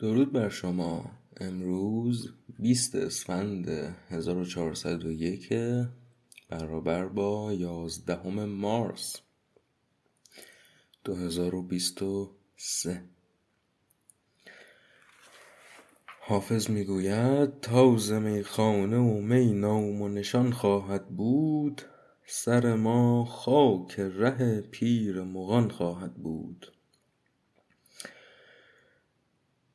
درود بر شما. امروز 20 اسفند 1401 برابر با 11 مارس 2023 حافظ می‌گوید تاز میخانه و می نام و نشان خواهد بود سر ما خاک ره پیر مغان خواهد بود.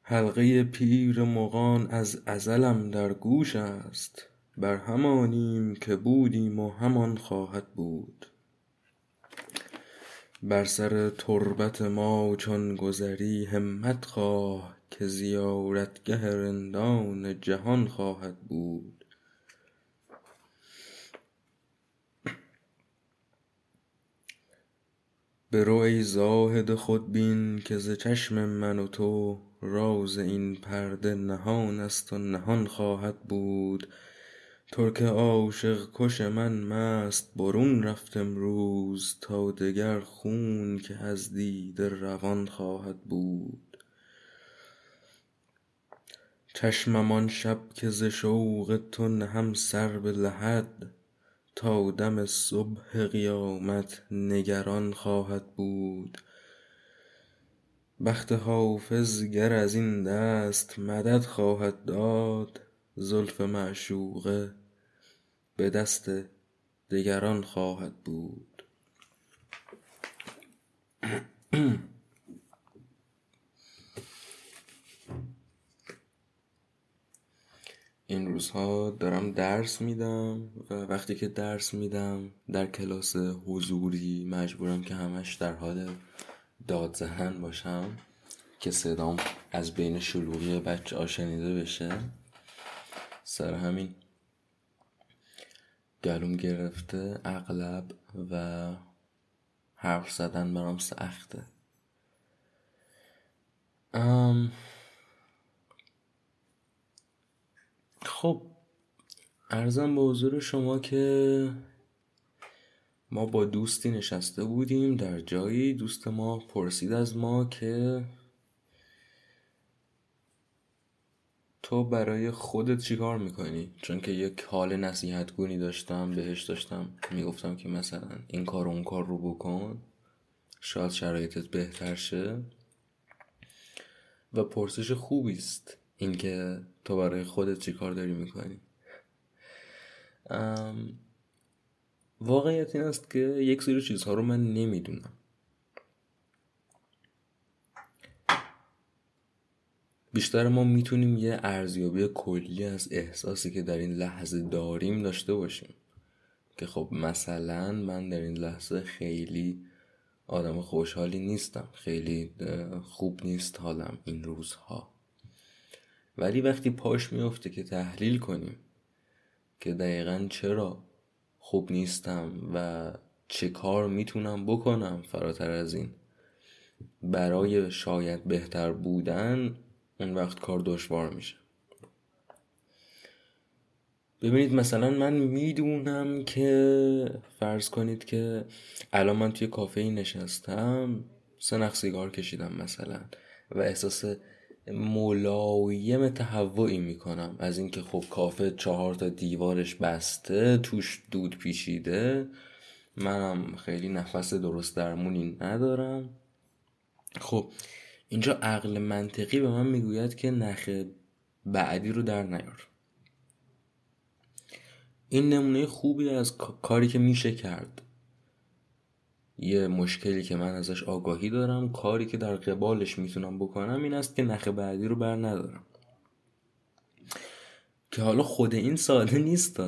حلقه پیر مغان از ازلم در گوش است. بر همانیم که بودیم و همان خواهد بود. بر سر تربت ما چون گذری همت خواه که زیارتگه رندان جهان خواهد بود. برو ای زاهد خودبین که ز چشم من و تو راز این پرده نهان است و نهان خواهد بود. ترک عاشق کش من مست برون رفت امروز تا دگر خون که از دیده روان خواهد بود. چشمم آن شب که ز شوق تو نهم سر به لحد تا دم صبح قیامت نگران خواهد بود. بخت حافظ گر از این دست مدد خواهد داد زلف معشوقه به دست دگران خواهد بود. این روزها دارم درس میدم و وقتی که درس میدم در کلاس حضوری مجبورم که همش در حال دادزهن باشم که صدام از بین شلوغی بچه ها شنیده بشه. سر همین گلوم گرفته اغلب و حرف زدن برام سخته. خب ارزم به حضور شما که ما با دوستی نشسته بودیم در جایی. دوست ما پرسید از ما که تو برای خودت چیکار می‌کنی؟ چون که یک حال نصیحت گونی داشتم بهش داشتم. می‌گفتم که مثلا این کار اون کار رو بکن. شاید شرایطت بهتر شه. و پرسش خوبی است اینکه تو برای خودت چیکار داری می‌کنی. واقعیت این است که یک سری چیزها رو من نمی‌دونم. بیشتر ما می‌تونیم یه ارزیابی کلی از احساسی که در این لحظه داریم داشته باشیم. که خب مثلا من در این لحظه خیلی آدم خوشحالی نیستم. خیلی خوب نیست حالم این روزها. ولی وقتی پاش میفته که تحلیل کنیم که دقیقا چرا خوب نیستم و چه کار می‌تونم بکنم فراتر از این. برای شاید بهتر بودن اون وقت کار دشوار میشه. ببینید مثلا من می‌دونم که فرض کنید که الان من توی کافه نشستم سه نخ سیگار کشیدم مثلا و احساس ملایم تهوعی می‌کنم. از اینکه خب کافه چهار تا دیوارش بسته توش دود پیچیده. منم خیلی نفس درست درمونی ندارم. خب اینجا عقل منطقی به من می‌گوید که نخ بعدی رو در نیار. این نمونه خوبی از کاری که میشه کرد. یه مشکلی که من ازش آگاهی دارم کاری که در قبالش می‌تونم بکنم این است که نخ بعدی رو بر ندارم. که حالا خود این ساده نیست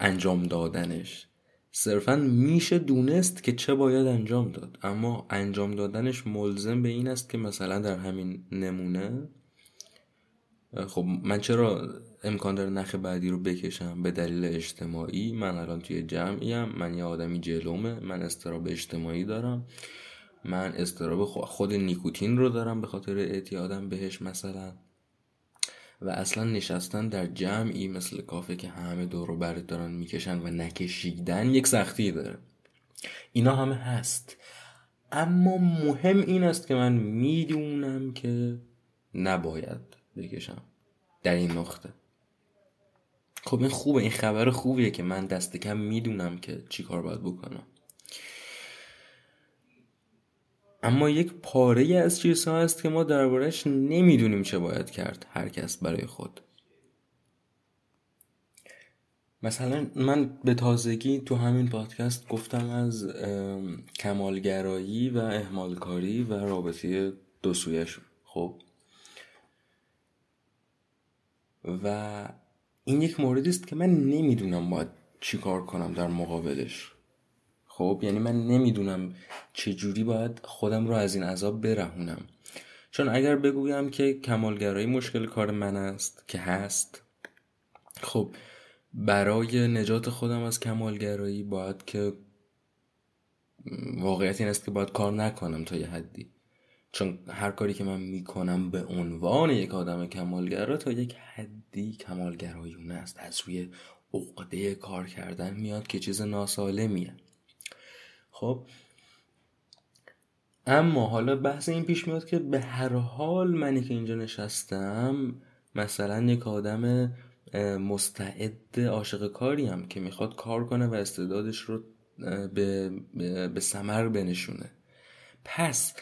انجام دادنش. صرفا میشه دونست که چه باید انجام داد. اما انجام دادنش ملزم به این است که مثلا در همین نمونه خب من چرا امکان داره نخ بعدی رو بکشم به دلیل اجتماعی؟ من الان توی جمعیم من یه آدمی جلومه من استراب اجتماعی دارم. من استراب خود نیکوتین رو دارم به خاطر اعتیادم بهش مثلا. و اصلا نشستن در جمعی مثل کافه که همه دور برت دارن می‌کشن و نکشیدن یک سختی داره. اینا همه هست. اما مهم این است که من می‌دونم که نباید بکشم. در این نقطه. خب این خوبه این خبر خوبیه که من دست کم می‌دونم که چی کار باید بکنم. اما یک پاره از چیزها هست که ما دربارهش نمی‌دونیم چه باید کرد هر کس برای خود. مثلا من به تازگی تو همین پادکست گفتم از کمالگرایی و احمالکاری و رابطه دو سویشون خب و این یک موردی است که من نمی‌دونم باید چیکار کنم در مقابلش. خب یعنی من نمی‌دونم چجوری باید خودم رو از این عذاب برهونم. چون اگر بگویم که کمالگرایی مشکل کار من است که هست خب برای نجات خودم از کمالگرایی باید که واقعیت این است که باید کار نکنم تا یه حدی. چون هر کاری که من می‌کنم به عنوان یک آدم کمالگرا تا یک حدی کمالگرایونه است. از روی عقده کار کردن میاد که چیز ناسالمیه. خب اما حالا بحث این پیش میاد که به هر حال منی که اینجا نشستم مثلا یک آدم مستعد عاشق کاریم که می‌خواد کار کنه و استعدادش رو به, به سمر بنشونه. پس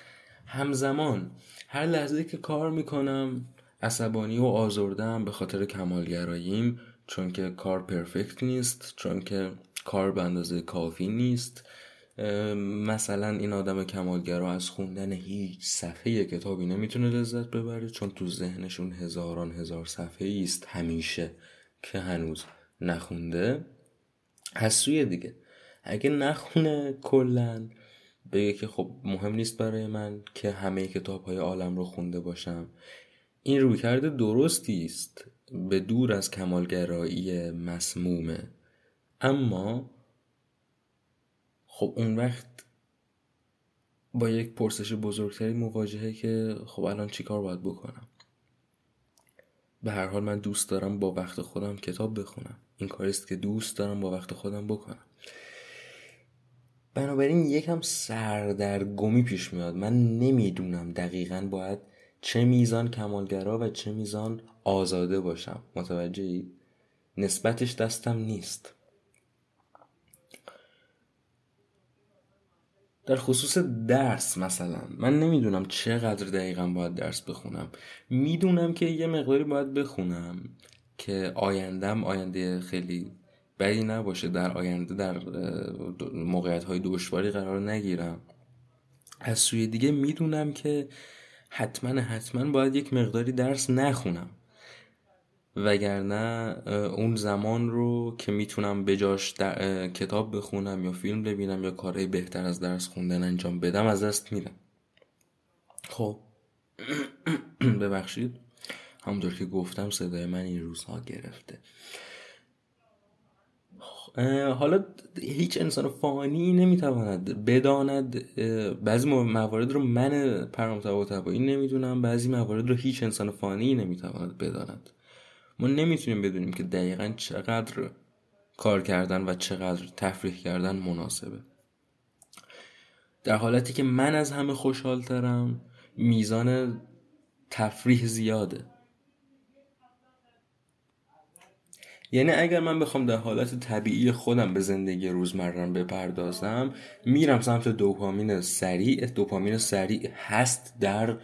همزمان. هر لحظه که کار می‌کنم عصبانی و آزردم به خاطر کمالگراییم چون که کار پرفکت نیست چون که کار به اندازه کافی نیست. مثلا این آدم کمالگرا از خوندن هیچ صفحه کتابی نمی‌تونه لذت ببره چون تو ذهنشون هزاران هزار صفحه است همیشه که هنوز نخونده. از سوی دیگه اگه نخونه کلا بگه که خب مهم نیست برای من که همه کتاب های عالم رو خونده باشم. این رویکرد درستی است به دور از کمالگرایی مسمومه. اما خب اون وقت با یک پرسش بزرگتری مواجهه که خب الان چیکار باید بکنم؟ به هر حال من دوست دارم با وقت خودم کتاب بخونم. این کاریست که دوست دارم با وقت خودم بکنم. بنابراین یکم سردرگمی پیش میاد. من نمی‌دونم دقیقا باید چه میزان کمالگرا و چه میزان آزاده باشم. متوجهی نسبتش دستم نیست. در خصوص درس مثلا. من نمی‌دونم چقدر دقیقا باید درس بخونم. می‌دونم که یه مقداری باید بخونم. که آیندم آینده خیلی بدی نباشه در آینده در موقعیت های دشواری قرار نگیرم. از سوی دیگه می‌دونم که حتما حتما باید یک مقداری درس نخونم. وگرنه اون زمان رو که می‌تونم بجاش در... کتاب بخونم یا فیلم ببینم یا کارهای بهتر از درس خوندن انجام بدم از دست میدم خب. ببخشید. همونطور که گفتم صدای من این روزها گرفته. حالا هیچ انسان فانی نمی‌تواند بداند بعضی موارد رو من پرام تبایی نمی‌دونم بعضی موارد رو هیچ انسان فانی نمی‌تواند بداند. ما نمی‌تونیم بدونیم که دقیقا چقدر کار کردن و چقدر تفریح کردن مناسبه. در حالتی که من از همه خوشحالترم میزان تفریح زیاده. یعنی اگر من بخوام در حالت طبیعی خودم به زندگی روزمرم بپردازم میرم سمت دوپامین سریع. دوپامین سریع هست در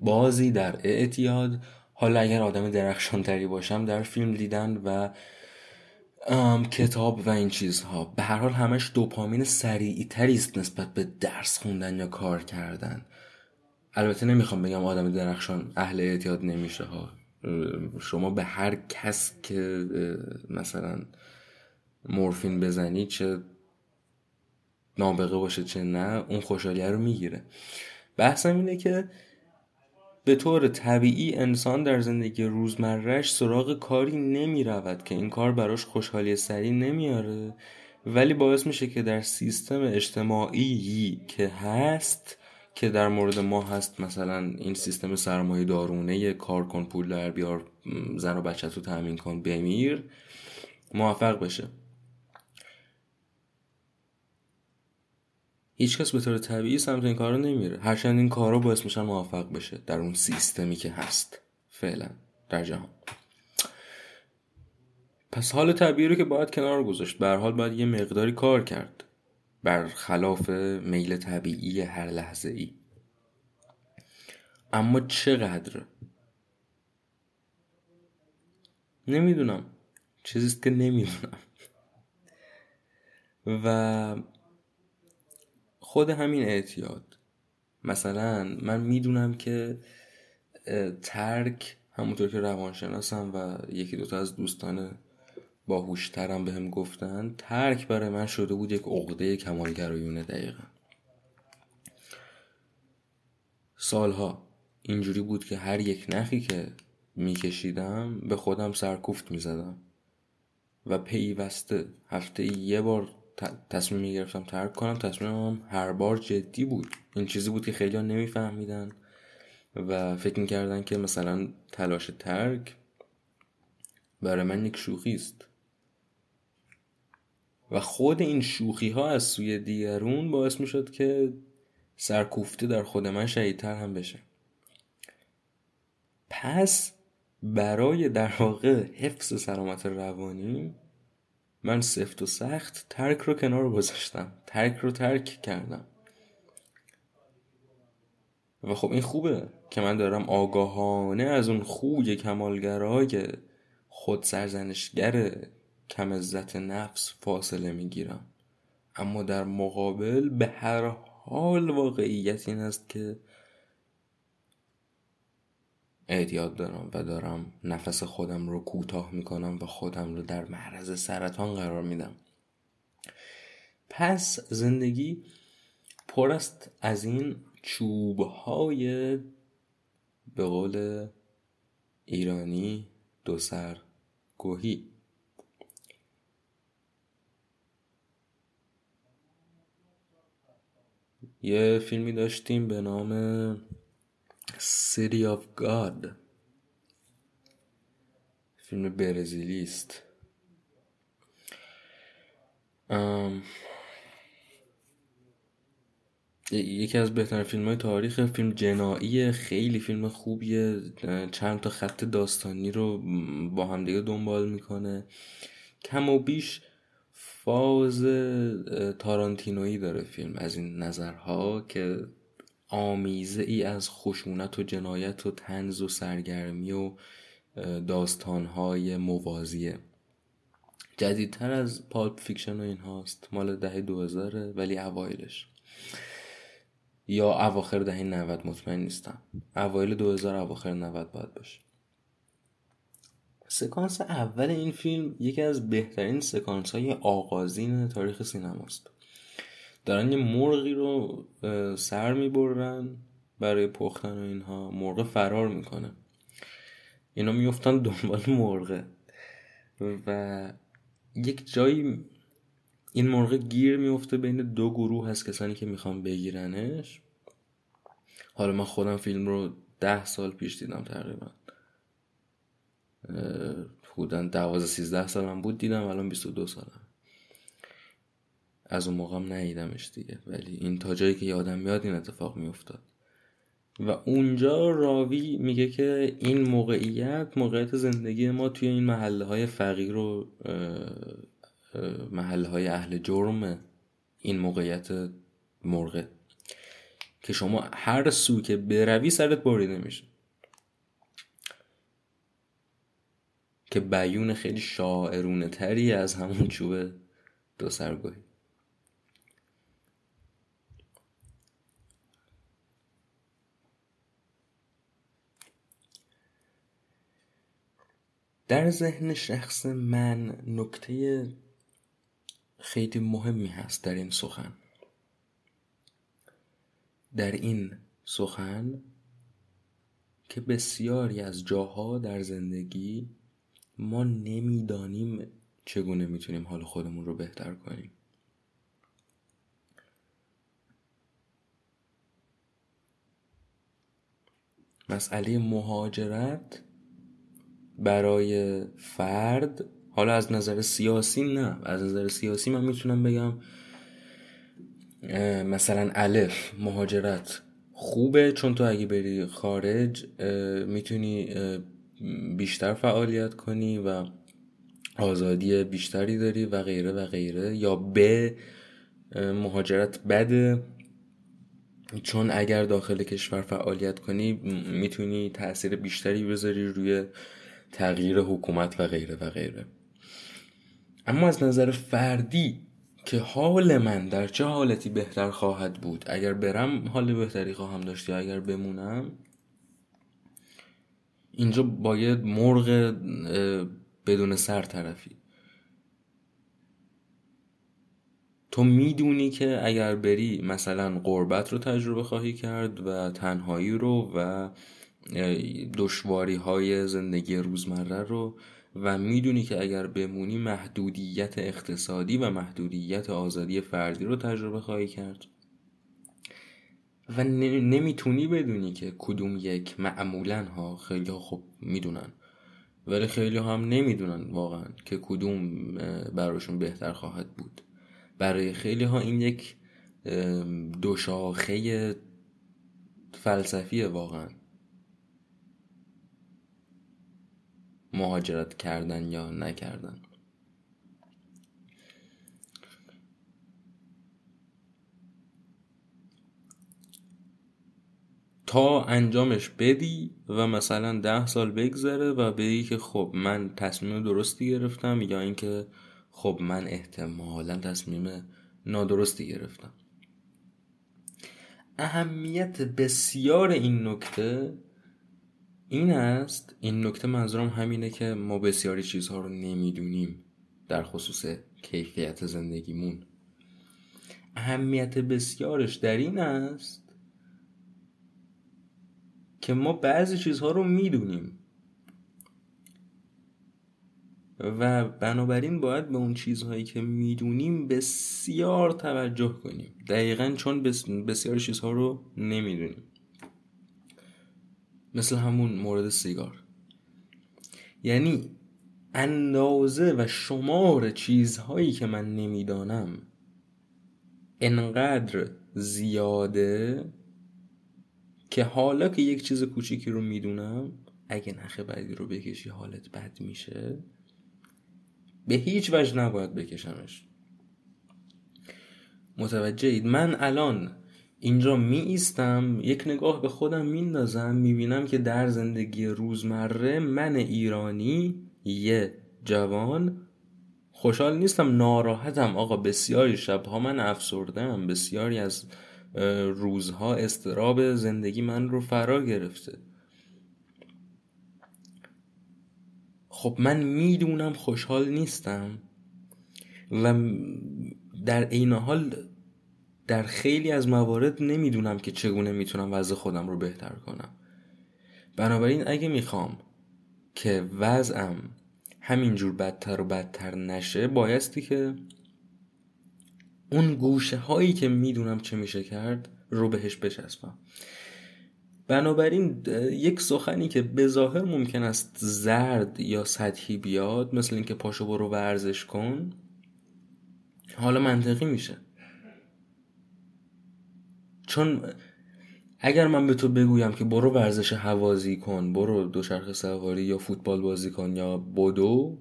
بازی در اعتیاد. حالا اگر آدم درخشانتری باشم در فیلم دیدن و کتاب و این چیزها. به هر حال همش دوپامین سریعی تری است نسبت به درس خوندن یا کار کردن. البته نمی‌خوام بگم آدم درخشان اهل اعتیاد نمیشه ها. شما به هر کس که مثلا مورفین بزنی چه نابغه باشه چه نه اون خوشحالیه رو می‌گیره. بحثم اینه که به طور طبیعی انسان در زندگی روزمرهش سراغ کاری نمی رود که این کار براش خوشحالی سریع نمیاره ولی باعث میشه که در سیستم اجتماعی که هست که در مورد ما هست مثلا این سیستم سرمایه دارونه کار کن پول در بیار زن و بچه تو تأمین کن بمیر موفق بشه. هیچکس به طور طبیعی سمت این کارا نمیره. هرچند این کارا باعث میشن موفق بشه در اون سیستمی که هست فعلا در جهان. پس حال طبیعی رو که باید کنار گذاشت. به حال باید یه مقداری کار کرد. برخلاف میل طبیعی هر لحظه ای اما چقدر؟ نمی‌دونم. چیزیست که نمی‌دونم. و خود همین اعتیاد. مثلا من می‌دونم که ترک همونطور که روانشناسم و یکی دوتا از دوستان باهوشترم به هم گفتن ترک برای من شده بود یک عقده کمالگرایونه دقیقا. سالها اینجوری بود که هر یک نخی که میکشیدم به خودم سرکوفت می‌زدم و پیوسته هفته یه بار تصمیم می‌گرفتم ترک کنم. تصمیمم هر بار جدی بود. این چیزی بود که خیلی ها نمیفهمیدن و فکر می‌کردن که مثلا تلاش ترک برای من یک شوخی است. و خود این شوخی ها از سوی دیگرون باعث می‌شد که سرکوفته در خود من شهیدتر هم بشه. پس برای در واقع حفظ سلامت روانی من سفت و سخت ترک رو کنار گذاشتم. ترک رو ترک کردم. و خب این خوبه که من دارم آگاهانه از اون خوی کمالگرای خود سرزنشگر کم عزت نفس فاصله می‌گیرم. اما در مقابل به هر حال واقعیت این است که اعتیاد دارم و دارم نفس خودم رو کوتاه می‌کنم و خودم رو در معرض سرطان قرار میدم. پس زندگی پر است از این چوبهای به قول ایرانی دو سر گوهی یه فیلمی داشتیم به نام City of God. فیلم برزیلی است یکی از بهترین فیلم های تاریخ فیلم جنایی خیلی فیلم خوبیه. چند تا خط داستانی رو با همدیگه دنبال می‌کنه. کم و بیش فاز تارانتینویی داره فیلم از این نظرها که آمیزه ای از خشونت و جنایت و طنز و سرگرمی و داستانهای موازیه. جدیدتر از پالپ فیکشن و این هاست. مال دهه دو ولی اوایلش. یا اواخر دهه 90 مطمئن نیستم. اوایل 2000 اواخر 90 باید باشه. سکانس اول این فیلم یکی از بهترین سکانس های آغازین تاریخ سینماست. دارن یه مرغی رو سر می‌برن برای پختن و اینها. مرغ فرار می‌کنه. اینا میفتن دنبال مرغه. و یک جایی این مرغ گیر میفته بین دو گروه هست کسانی که می‌خوان بگیرنش. حالا من خودم فیلم رو ده سال پیش دیدم تقریبا. بودن دوازه سیزده سالم بود دیدم الان بیست و دو سالم. از اون موقعم ندیدمش دیگه. ولی این تا جایی که یادم میاد این اتفاق میافتاد. و اونجا راوی میگه که این موقعیت موقعیت زندگی ما توی این محله های فقیر و محله های اهل جرم این موقعیت مرغه. که شما هر سو که بروی سرت بریده میشه که بیون خیلی شاعرونه تری از همون چوب دو سرگاهی در ذهن شخص من نکته خیلی مهمی هست در این سخن. در این سخن که بسیاری از جاها در زندگی ما نمی‌دانیم چگونه می‌تونیم حال خودمون رو بهتر کنیم. مسئله مهاجرت برای فرد حالا از نظر سیاسی نه از نظر سیاسی من می‌تونم بگم مثلا الف مهاجرت خوبه چون تو اگه بری خارج می‌تونی بیشتر فعالیت کنی و آزادی بیشتری داری و غیره و غیره یا ب مهاجرت بده چون اگر داخل کشور فعالیت کنی می‌تونی تاثیر بیشتری بذاری روی تغییر حکومت و غیره و غیره. اما از نظر فردی که حال من در چه حالتی بهتر خواهد بود؟ اگر برم حال بهتری خواهم داشت یا اگر بمونم؟ اینجا باید مرغ بدون سر طرفی. تو می‌دونی که اگر بری مثلا قربت رو تجربه خواهی کرد و تنهایی رو و دشواری های زندگی روزمره رو و می‌دونی که اگر بمونی محدودیت اقتصادی و محدودیت آزادی فردی رو تجربه خواهی کرد. و نمی‌تونی بدونی که کدوم یک معمولا ها خیلی ها خب می‌دونن. ولی خیلی ها هم نمی‌دونن واقعا که کدوم براشون بهتر خواهد بود. برای خیلی ها این یک دوشاخه فلسفیه واقعا. مهاجرت کردن یا نکردن. تا انجامش بدی و مثلا ده سال بگذره و بگی که خب من تصمیم درستی گرفتم یا اینکه خب من احتمالا تصمیم نادرستی گرفتم. اهمیت بسیار این نکته این است این نکته منظورم همینه که ما بسیاری چیزها رو نمی‌دونیم در خصوص کیفیت زندگیمون. اهمیت بسیارش در این است که ما بعضی چیزها رو می‌دونیم. و بنابراین باید به اون چیزهایی که می‌دونیم بسیار توجه کنیم. دقیقا چون بسیار چیزها رو نمی‌دونیم. مثل همون مورد سیگار. یعنی اندازه و شمار چیزهایی که من نمی‌دانم انقدر زیاده که حالا که یک چیز کوچیکی رو می‌دونم اگه نخه بعدی رو بکشی حالت بد میشه. به هیچ وجه نباید بکشمش. متوجهید من الان اینجا می ایستم یک نگاه به خودم میندازم می‌بینم که در زندگی روزمره من ایرانی یه جوان خوشحال نیستم ناراحتم. آقا بسیاری شبها من افسردم بسیاری از روزها استراب زندگی من رو فرا گرفته. خب من می‌دونم خوشحال نیستم و در عین حال در خیلی از موارد نمی‌دونم که چگونه می‌تونم وضع خودم رو بهتر کنم. بنابراین اگه می‌خوام که وضعم همینجور بدتر و بدتر نشه بایستی که اون گوشه هایی که می‌دونم چه میشه کرد رو بهش بچسبم. بنابراین یک سخنی که به ظاهر ممکن است زرد یا سطحی بیاد مثل اینکه پاشو برو ورزش کن حالا منطقی میشه. چون اگر من به تو بگویم که برو ورزش هوازی کن برو دوچرخه سواری یا فوتبال بازی کن یا بدو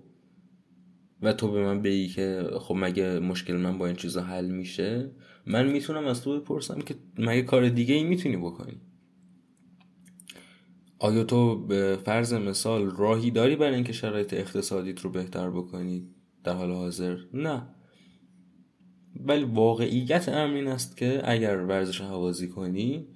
و تو به من بگی که خب مگه مشکل من با این چیزا حل میشه؟ من می‌تونم از تو بپرسم که مگه کار دیگه ای می‌تونی بکنی؟ آیا تو به فرض مثال راهی داری برای اینکه شرایط اقتصادیت رو بهتر بکنی؟ در حال حاضر؟ نه. ولی واقعیت امر این است که اگر ورزش حوازی کنی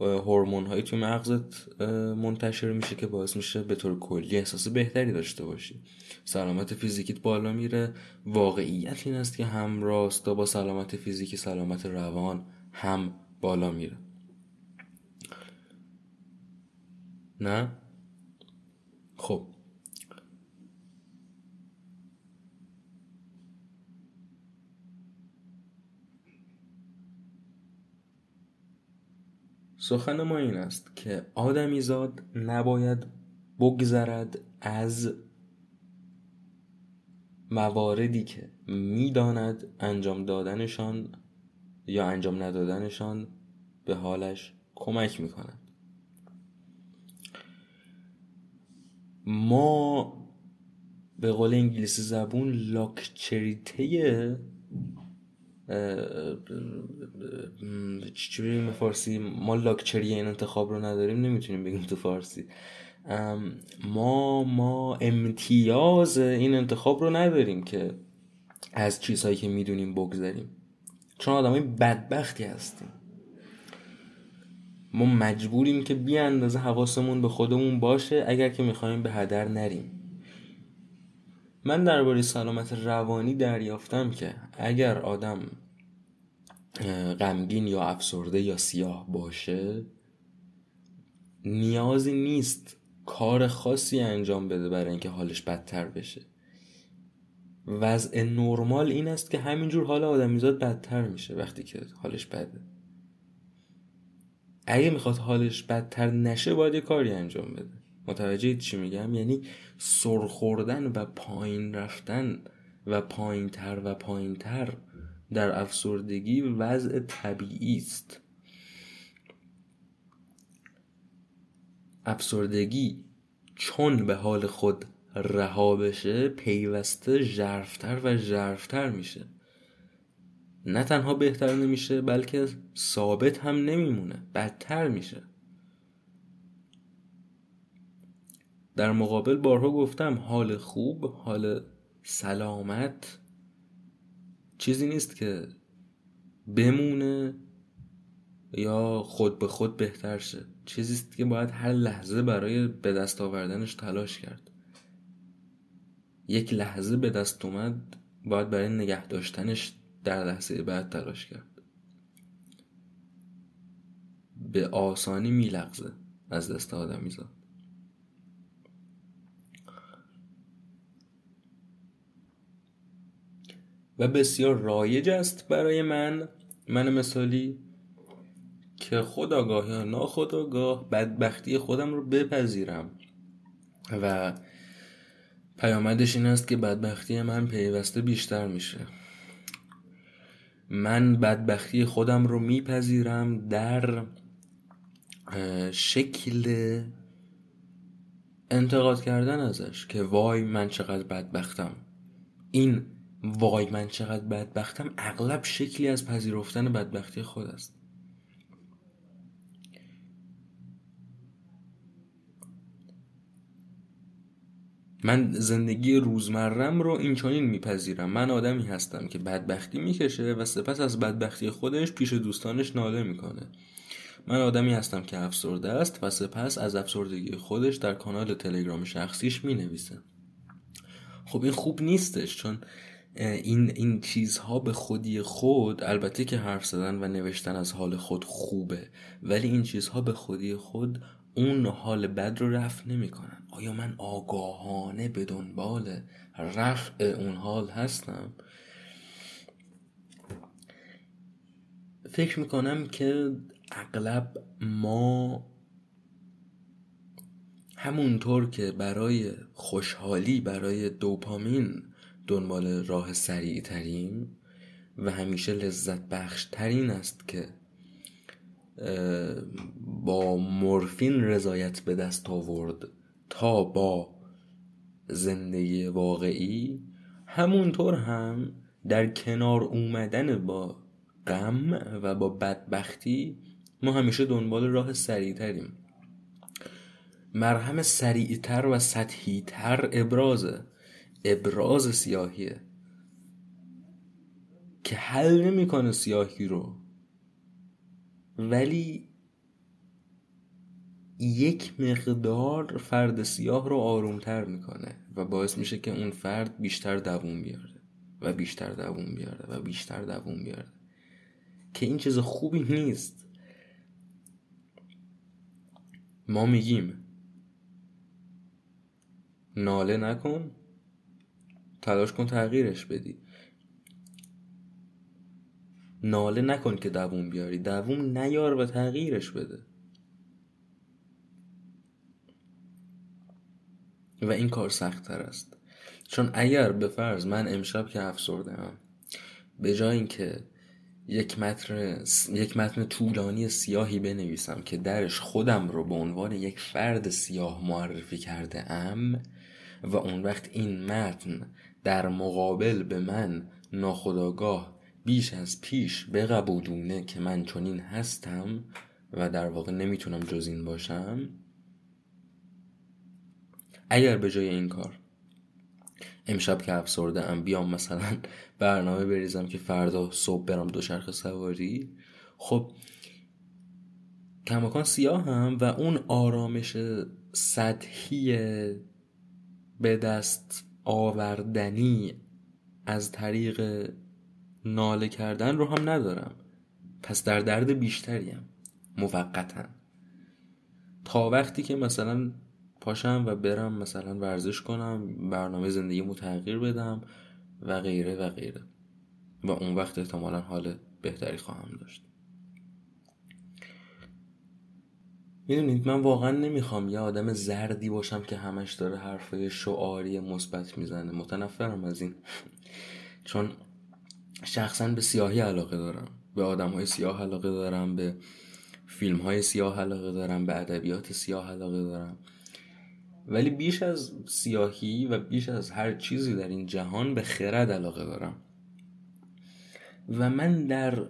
هورمون هایی توی مغزت منتشر میشه که باعث میشه به طور کلی احساس بهتری داشته باشی. سلامت فیزیکیت بالا میره. واقعیت این است که هم راستا با سلامت فیزیکی سلامت روان هم بالا میره. نه؟ خب. سخن ما این است که آدمیزاد نباید بگذرد از مواردی که می‌داند انجام دادنشان یا انجام ندادنشان به حالش کمک می‌کنن ما به قول انگلیسی زبون لاکچریته چی بگیم فارسی؟ ما لاکچری این انتخاب رو نداریم نمی‌تونیم بگیم تو فارسی. ما ما امتیاز این انتخاب رو نداریم که از چیزهایی که می‌دونیم بگذاریم چون آدمای بدبختی هستیم. ما مجبوریم که بی اندازه حواسمون به خودمون باشه اگر که می‌خوایم به هدر نریم. من درباره سلامت روانی دریافتم که اگر آدم غمگین یا افسرده یا سیاه باشه نیازی نیست کار خاصی انجام بده برای اینکه حالش بدتر بشه. وضع نرمال این است که همینجور حال آدمیزاد بدتر میشه وقتی که حالش بده. اگه می‌خواد حالش بدتر نشه باید کاری انجام بده. متوجه چی میگم؟ یعنی سرخوردن و پایین رفتن و پایین تر و پایین تر در افسردگی وضع طبیعی است. افسردگی چون به حال خود رها بشه پیوسته ژرفتر و ژرفتر میشه. نه تنها بهتر نمیشه بلکه ثابت هم نمیمونه بدتر میشه. در مقابل بارها گفتم حال خوب حال سلامت چیزی نیست که بمونه یا خود به خود بهتر شه. چیزی است که باید هر لحظه برای به دست آوردنش تلاش کرد. یک لحظه به دست اومد باید برای نگه داشتنش در لحظه بعد تلاش کرد. به آسانی میلغزه از دست آدم و بسیار رایج است برای من. من مثالی که خداگاه یا ناخداگاه بدبختی خودم رو بپذیرم. و پیامدش این است که بدبختی من پیوسته بیشتر میشه. من بدبختی خودم رو میپذیرم در شکل انتقاد کردن ازش که وای من چقدر بدبختم. این وای من چقدر بدبختم. اغلب شکلی از پذیرفتن بدبختی خود است. من زندگی روزمرم رو این چنین میپذیرم. من آدمی هستم که بدبختی می‌کشه و سپس از بدبختی خودش پیش دوستانش ناله می‌کنه. من آدمی هستم که افسرده است و سپس از افسردگی خودش در کانال تلگرام شخصیش می‌نویسه. خب این خوب نیستش چون این این چیزها به خودی خود البته که حرف زدن و نوشتن از حال خود خوبه ولی این چیزها به خودی خود اون حال بد رو رفع نمی‌کنن. آیا من آگاهانه به دنبال رفع اون حال هستم؟ فکر می‌کنم که اغلب ما همونطور که برای خوشحالی برای دوپامین دنبال راه سریع ترین و همیشه لذت بخش ترین است که با مورفین رضایت به دست آورد تا با زندگی واقعی. همونطور هم در کنار اومدن با غم و با بدبختی ما همیشه دنبال راه سریعتریم. مرهم سریعتر و سطحیتر ابرازه ابراز سیاهیه که حل نمی‌کنه سیاهی رو. ولی یک مقدار فرد سیاه رو آرومتر می‌کنه و باعث میشه که اون فرد بیشتر دووم بیاره و بیشتر دووم بیاره و بیشتر دووم بیاره. که این چیز خوبی نیست. ما میگیم ناله نکن. تلاش کن تغییرش بدی. ناله نکن که دووم بیاری. دووم نیار و تغییرش بده. و این کار سختتر است. چون اگر به فرض من امشب که افسرده هم به جای اینکه یک متن یک متن طولانی سیاهی بنویسم که درش خودم رو به عنوان یک فرد سیاه معرفی کرده ام و اون وقت این متن در مقابل به من ناخداگاه بیش از پیش بقبولونه که من چنین هستم و در واقع نمی‌تونم جز این باشم. اگر به جای این کار امشب که افسرده ام بیام مثلا برنامه بریزم که فردا صبح برم دوچرخه سواری خب کماکان سیاه هم و اون آرامش سطحی به دست آوردنی از طریق ناله کردن رو هم ندارم. پس در درد بیشتریم. موقتا. تا وقتی که مثلا پاشم و برم مثلا ورزش کنم برنامه زندگی تغییر بدم و غیره و غیره. و اون وقت احتمالا حال بهتری خواهم داشت. می‌دونید من واقعا نمی‌خوام یه آدم زردی باشم که همش داره حرفای شعاری مثبت می‌زنه. متنفرم از این. چون شخصا به سیاهی علاقه دارم. به آدم های سیاه علاقه دارم به فیلم های سیاه علاقه دارم به ادبیات سیاه علاقه دارم. ولی بیش از سیاهی و بیش از هر چیزی در این جهان به خرد علاقه دارم. و من در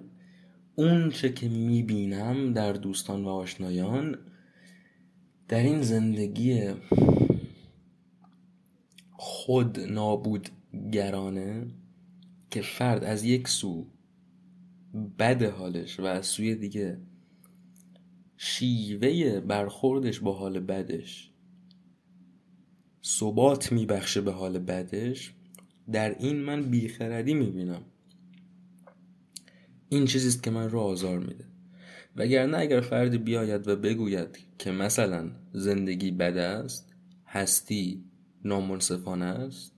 اون چه که می‌بینم در دوستان و آشنایان در این زندگی خود نابود گرانه که فرد از یک سو بد حالش و از سوی دیگه شیوه برخوردش با حال بدش ثبات میبخشه به حال بدش در این من بیخردی می‌بینم. این چیزیست که من رو آزار میده. وگرنه اگر فردی بیاید و بگوید که مثلا زندگی بد است هستی نامنصفانه است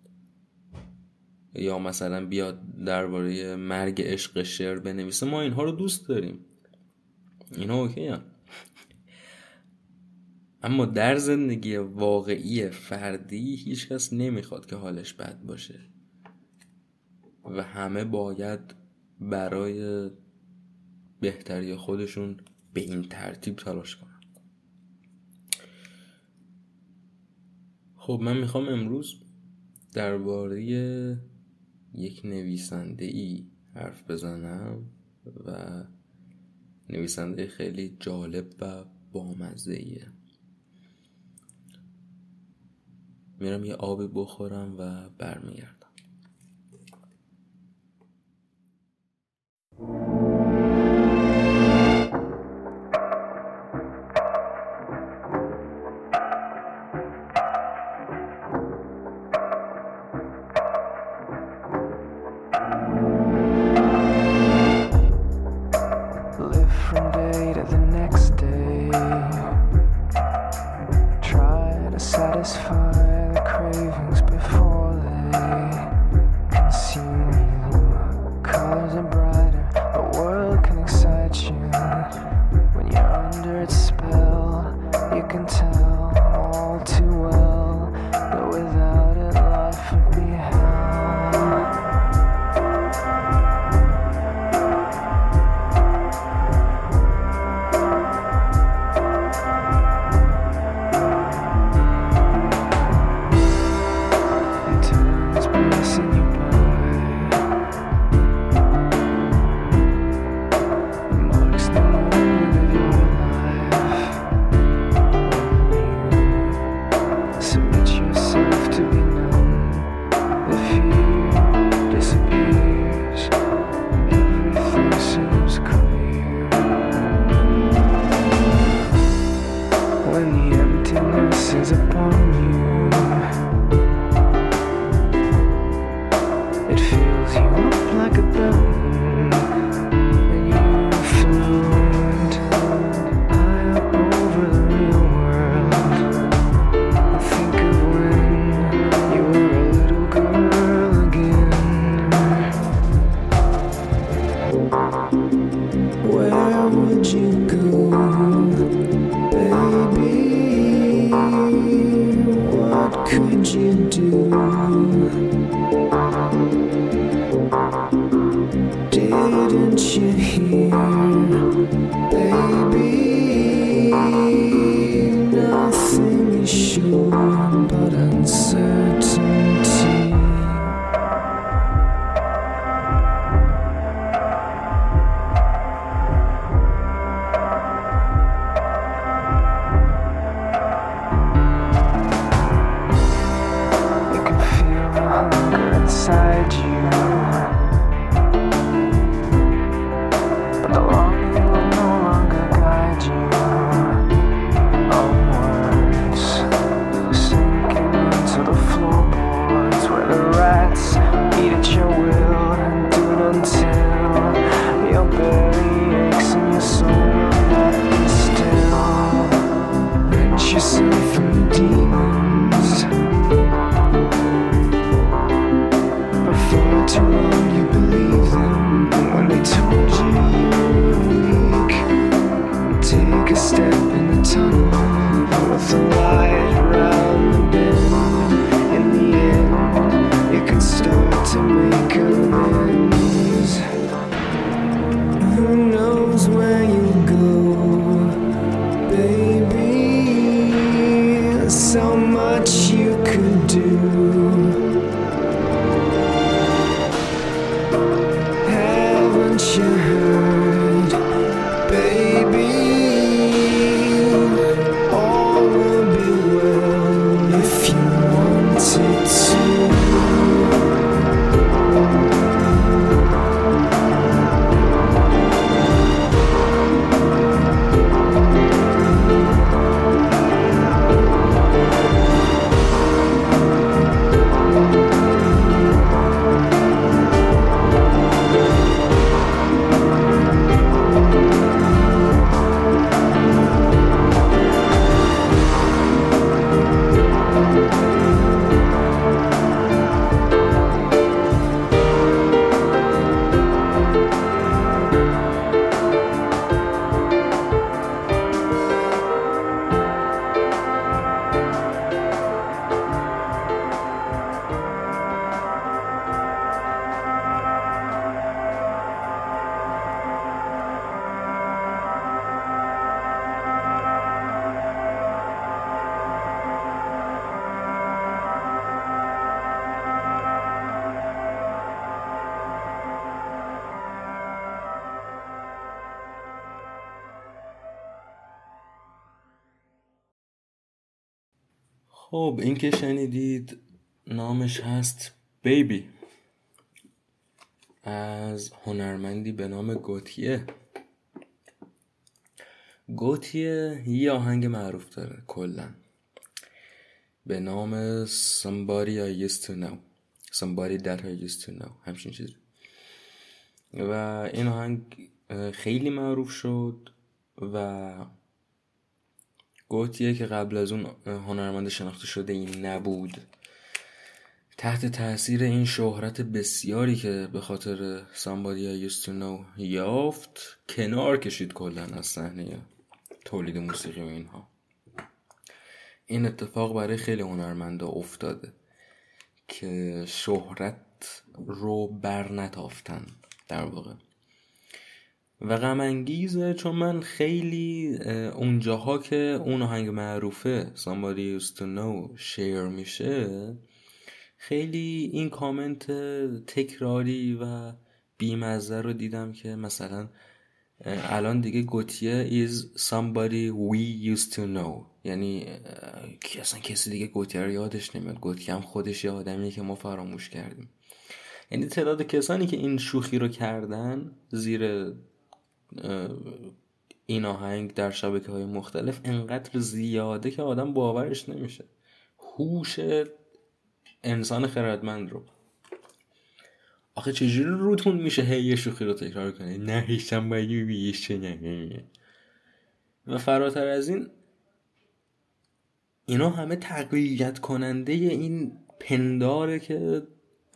یا مثلا بیاد درباره مرگ عشق شعر بنویسه ما اینها رو دوست داریم. اینا اوکی هم. اما در زندگی واقعی فردی هیچکس نمی‌خواد که حالش بد باشه. و همه باید برای بهتری خودشون به این ترتیب تلاش کنن. خب من می‌خوام امروز درباره یک نویسنده ای حرف بزنم و نویسنده خیلی جالب و بامزه ایه میرم یه آبی بخورم و برمیگردم. can start to make a گوتیه. گوتیه یه آهنگ معروف داره کلا. به نام Somebody I used to know. Somebody that I used to know. همچین چیزی. و این آهنگ خیلی معروف شد و گوتیه که قبل از اون هنرمند شناخته شده این نبود. تحت تاثیر این شهرت بسیاری که به خاطر Somebody I used to know یافت کنار کشید کلا از صحنه تولید موسیقی و اینها. این اتفاق برای خیلی هنرمندا افتاده که شهرت رو بر نتافتن در واقع. و غم انگیزه چون من خیلی اونجاها که اون آهنگ معروفه Somebody used to know شیر میشه خیلی این کامنت تکراری و بیمزه رو دیدم که مثلا الان دیگه گوتیه is somebody we used to know. یعنی اصلا کسی دیگه گوتیه رو یادش نمیاد. گوتیه هم خودش یه آدمیه که ما فراموش کردیم. یعنی تعداد کسانی که این شوخی رو کردن زیر این آهنگ در شبکه های مختلف انقدر زیاده که آدم باورش نمیشه. هوش انسان خردمند رو. آخه چجوری روتون میشه هی یه شوخی رو تکرار کنه نه هیچم باید نه و فراتر از این اینا همه تقویت کننده این پنداره که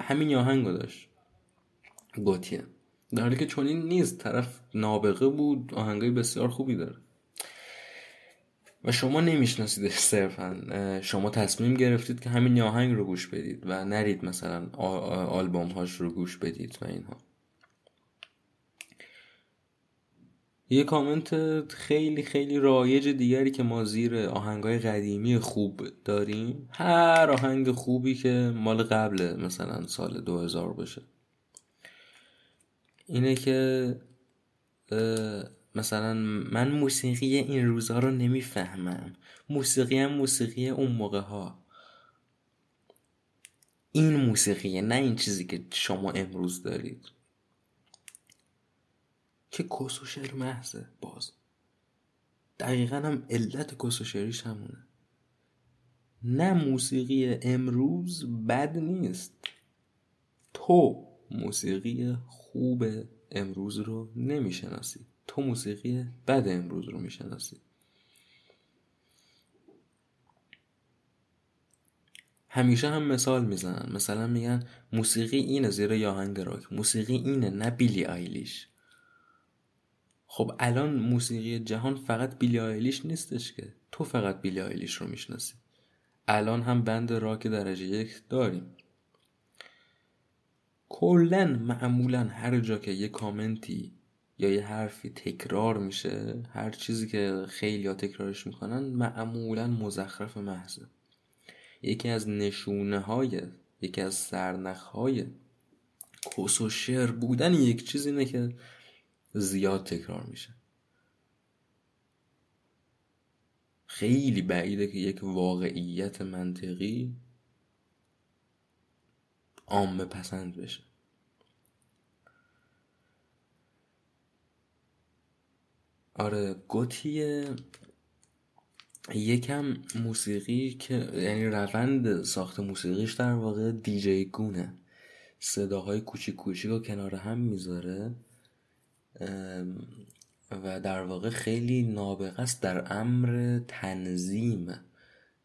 همین آهنگو داشت. گوتیه. در حالی که چنین نیست. طرف نابغه بود. آهنگای بسیار خوبی داره. و شما نمیشناسیدش صرفا. شما تصمیم گرفتید که همین آهنگ رو گوش بدید و نرید مثلا آلبوم هاش رو گوش بدید و اینها. یه کامنت خیلی خیلی رایج دیگری که ما زیر آهنگای قدیمی خوب داریم. هر آهنگ خوبی که مال قبل مثلا سال 2000 باشه. اینه که مثلا من موسیقی این روزها رو نمی‌فهمم. موسیقی هم موسیقی اون موقع ها این موسیقیه نه این چیزی که شما امروز دارید. که کس محضه باز. دقیقا هم علت کس و شعریش همونه. نه موسیقی امروز بد نیست. تو موسیقی خوب امروز رو نمی‌شناسی. تو موسیقی بد امروز رو می‌شناسی. همیشه هم مثال می‌زنن. مثلا میگن موسیقی اینه زیر یاهنگ راک. موسیقی اینه نه بیلی آیلیش. خب الان موسیقی جهان فقط بیلی آیلیش نیستش که. تو فقط بیلی آیلیش رو می‌شناسی. الان هم بند راک درجه یک داریم. کلا معمولا هر جا که یه کامنتی یا یه حرفی تکرار میشه هر چیزی که خیلی ها تکرارش می‌کنن معمولا مزخرف محضه. یکی از نشونه های یکی از سرنخ های کس و شعر بودن یک چیز اینه که زیاد تکرار میشه. خیلی بعیده که یک واقعیت منطقی عامه پسند بشه. آره گوتیه یکم موسیقی که یعنی روند ساخت موسیقیش در واقع دیجی گونه. صداهای کوچیک کوچیک رو کنار هم می‌ذاره و در واقع خیلی نابغه است در امر تنظیم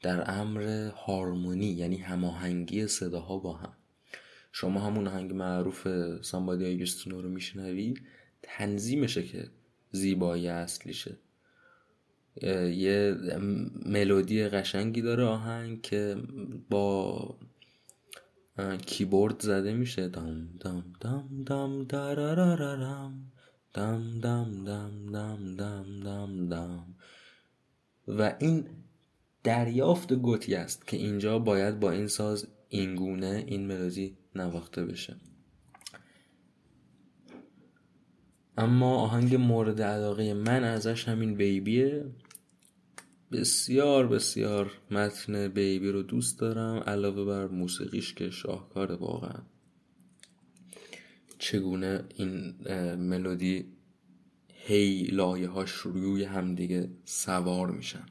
در امر هارمونی یعنی هماهنگی صداها با هم. شما همون آهنگ معروف سامبادی آیگستونو رو میشنوی تنظیمشه که زیبایی اصلیشه. یه ملودی قشنگی داره آهنگ که با کیبورد زده میشه. دام دام دام دام دارارارام دام دام دام دام دام دام دام و این دریافت گوتی است که اینجا باید با این ساز اینگونه این ملودی نواخته بشه. اما آهنگ مورد علاقه من ازش همین بیبیه. بسیار بسیار متن بیبی رو دوست دارم علاوه بر موسیقیش که شاهکار واقعا. چگونه این ملودی هی لایه هاش روی همدیگه سوار میشن.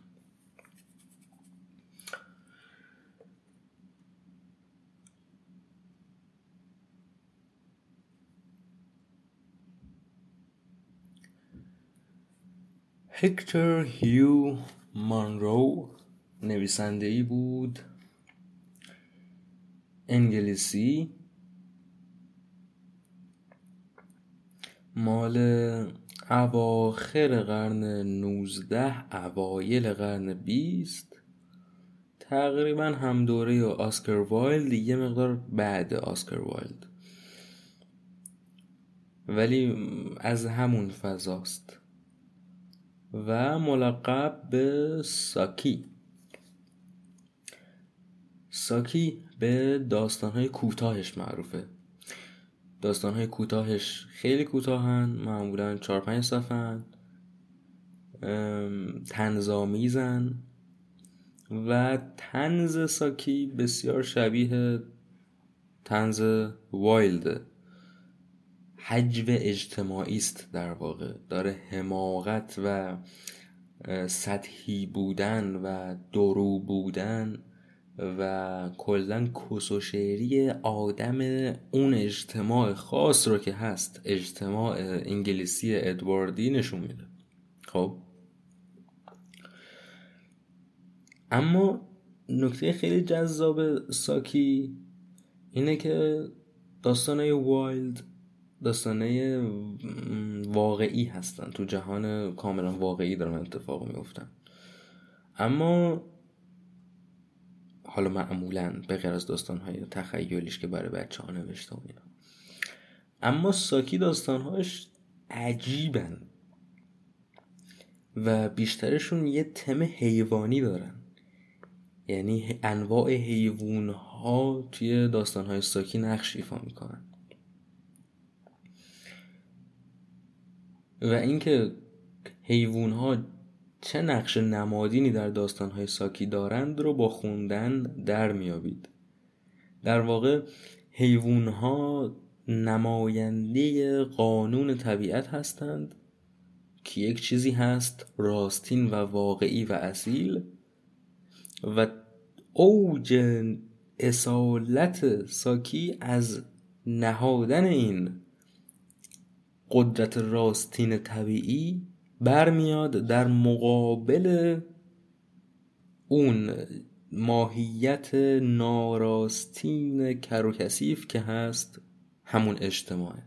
هکتور هیو مانرو نویسنده ای بود. انگلیسی. مال اواخر قرن 19 اوایل قرن 20 تقریبا هم دوره آسکر وایلد یه مقدار بعد آسکر وایلد. ولی از همون فضاست. و ملقب به ساکی. ساکی به داستانهای کوتاهش معروفه. داستانهای کوتاهش خیلی کوتاهن معمولا چهار پنج صفحه تنظامیزن و تنز ساکی بسیار شبیه تنز وایلده حجو اجتماعی است در واقع. داره حماقت و سطحی بودن و درو بودن و کلا کس و شعری آدم اون اجتماع خاص رو که هست اجتماع انگلیسی ادواردی نشون میده. خب؟ اما نکته خیلی جذاب ساکی اینه که داستانه وایلد داستانه واقعی هستن. تو جهان کاملا واقعی دارن اتفاق میفتن اما حالا معمولا به غیر از داستانهای تخیلیش که برای بچه ها نوشته اینا. اما ساکی داستانهاش عجیبن و بیشترشون یه تم حیوانی دارن. یعنی انواع حیوان ها توی داستان های ساکی نقش ایفا می‌کنن. و اینکه حیوان ها چه نقش نمادینی در داستان های ساکی دارند رو با خوندن در میابید در واقع حیوان ها نماینده قانون طبیعت هستند که یک چیزی هست راستین و واقعی و اصیل و اوج اصالت ساکی از نهادن این قدرت راستین طبیعی برمیاد در مقابل اون ماهیت ناراستین کروکسیف که هست همون اجتماعه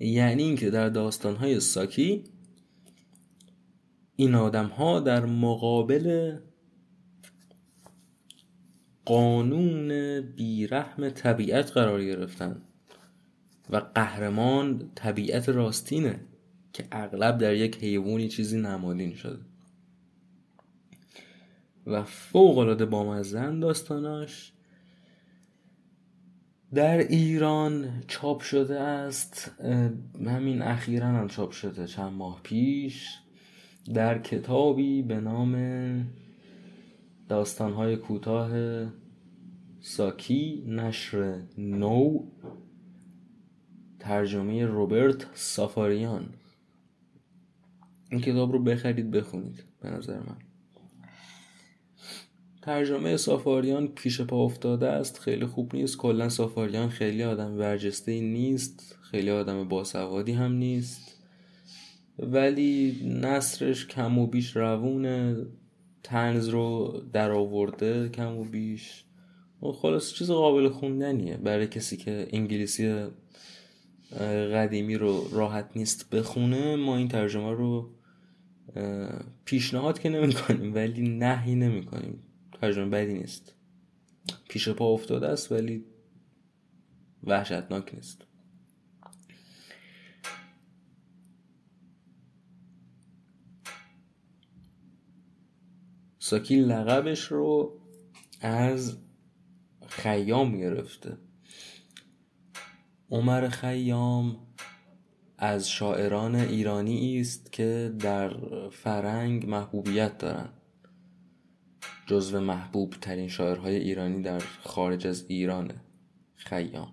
یعنی اینکه در داستانهای ساکی این آدم ها در مقابل قانون بیرحم طبیعت قرار گرفتن. و قهرمان طبیعت راستینه که اغلب در یک حیوانی چیزی نمادین شده. و فوق العاده بامزن داستاناش در ایران چاپ شده است. همین اخیرا هم چاپ شده چند ماه پیش در کتابی به نام داستانهای کوتاه ساکی نشر نو ترجمه روبرت سافاریان. این کتاب رو بخرید بخونید به نظر من. ترجمه سافاریان پیش پا افتاده است. خیلی خوب نیست. کلا سافاریان خیلی آدم برجسته نیست. خیلی آدم باسوادی هم نیست. ولی نصرش کم و بیش روون تنز رو در آورده کم و بیش. خلاص چیز قابل خوندنیه برای کسی که انگلیسی قدیمی رو راحت نیست بخونه ما این ترجمه رو پیشنهاد که نمی کنیم ولی نهی نمی کنیم ترجمه بدی نیست. پیش پا افتاده است ولی وحشتناک نیست. ساکی لقبش رو از خیام گرفته. عمر خیام از شاعران ایرانی است که در فرنگ محبوبیت دارند. جزو محبوب ترین شاعرهای ایرانی در خارج از ایرانه خیام.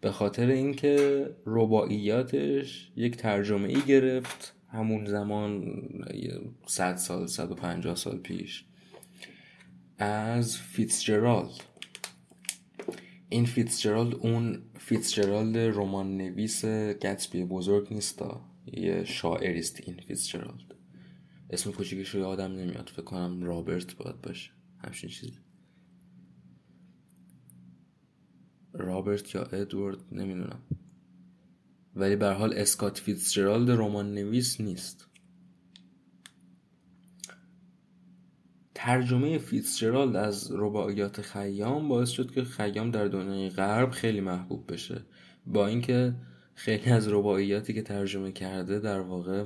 به خاطر اینکه رباعیاتش یک ترجمه ای گرفت همون زمان صد سال صد و پنجاه سال پیش از فیتزجرالد. این فیتزجرالد اون فیتزجرالد رمان نویس گتسبی بزرگ نیستا یه شاعریست این فیتزجرالد. اسم کوچیکش رو یادم نمیاد. فکر کنم رابرت باید باشه. همچین چیزی. رابرت یا ادوارد؟ نمی‌دونم. ولی به هر حال اسکات فیتزجرالد رمان نویس نیست. ترجمه فیتزجرالد از رباعیات خیام باعث شد که خیام در دنیای غرب خیلی محبوب بشه. با اینکه خیلی از رباعیاتی که ترجمه کرده در واقع